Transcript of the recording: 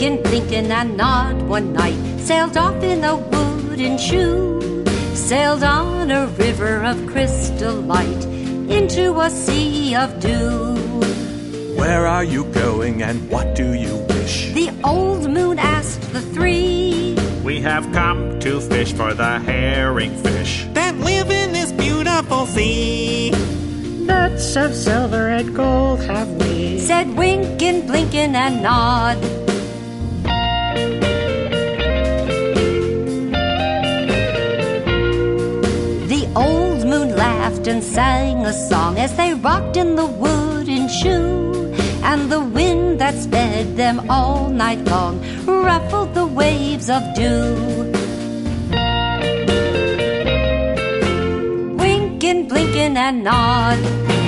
Blynken and Nod one night sailed off in a wooden shoe, sailed on a river of crystal light into a sea of dew. Where are you going and what do you wish? The old moon asked the three. We have come to fish for the herring fish that live in this beautiful sea. Nuts of silver and gold have we, said Wynken, Blynken, and Nod. Laughed and sang a song as they rocked in the wooden shoe. And the wind that sped them all night long ruffled the waves of dew. Wynken, Blynken, and nod.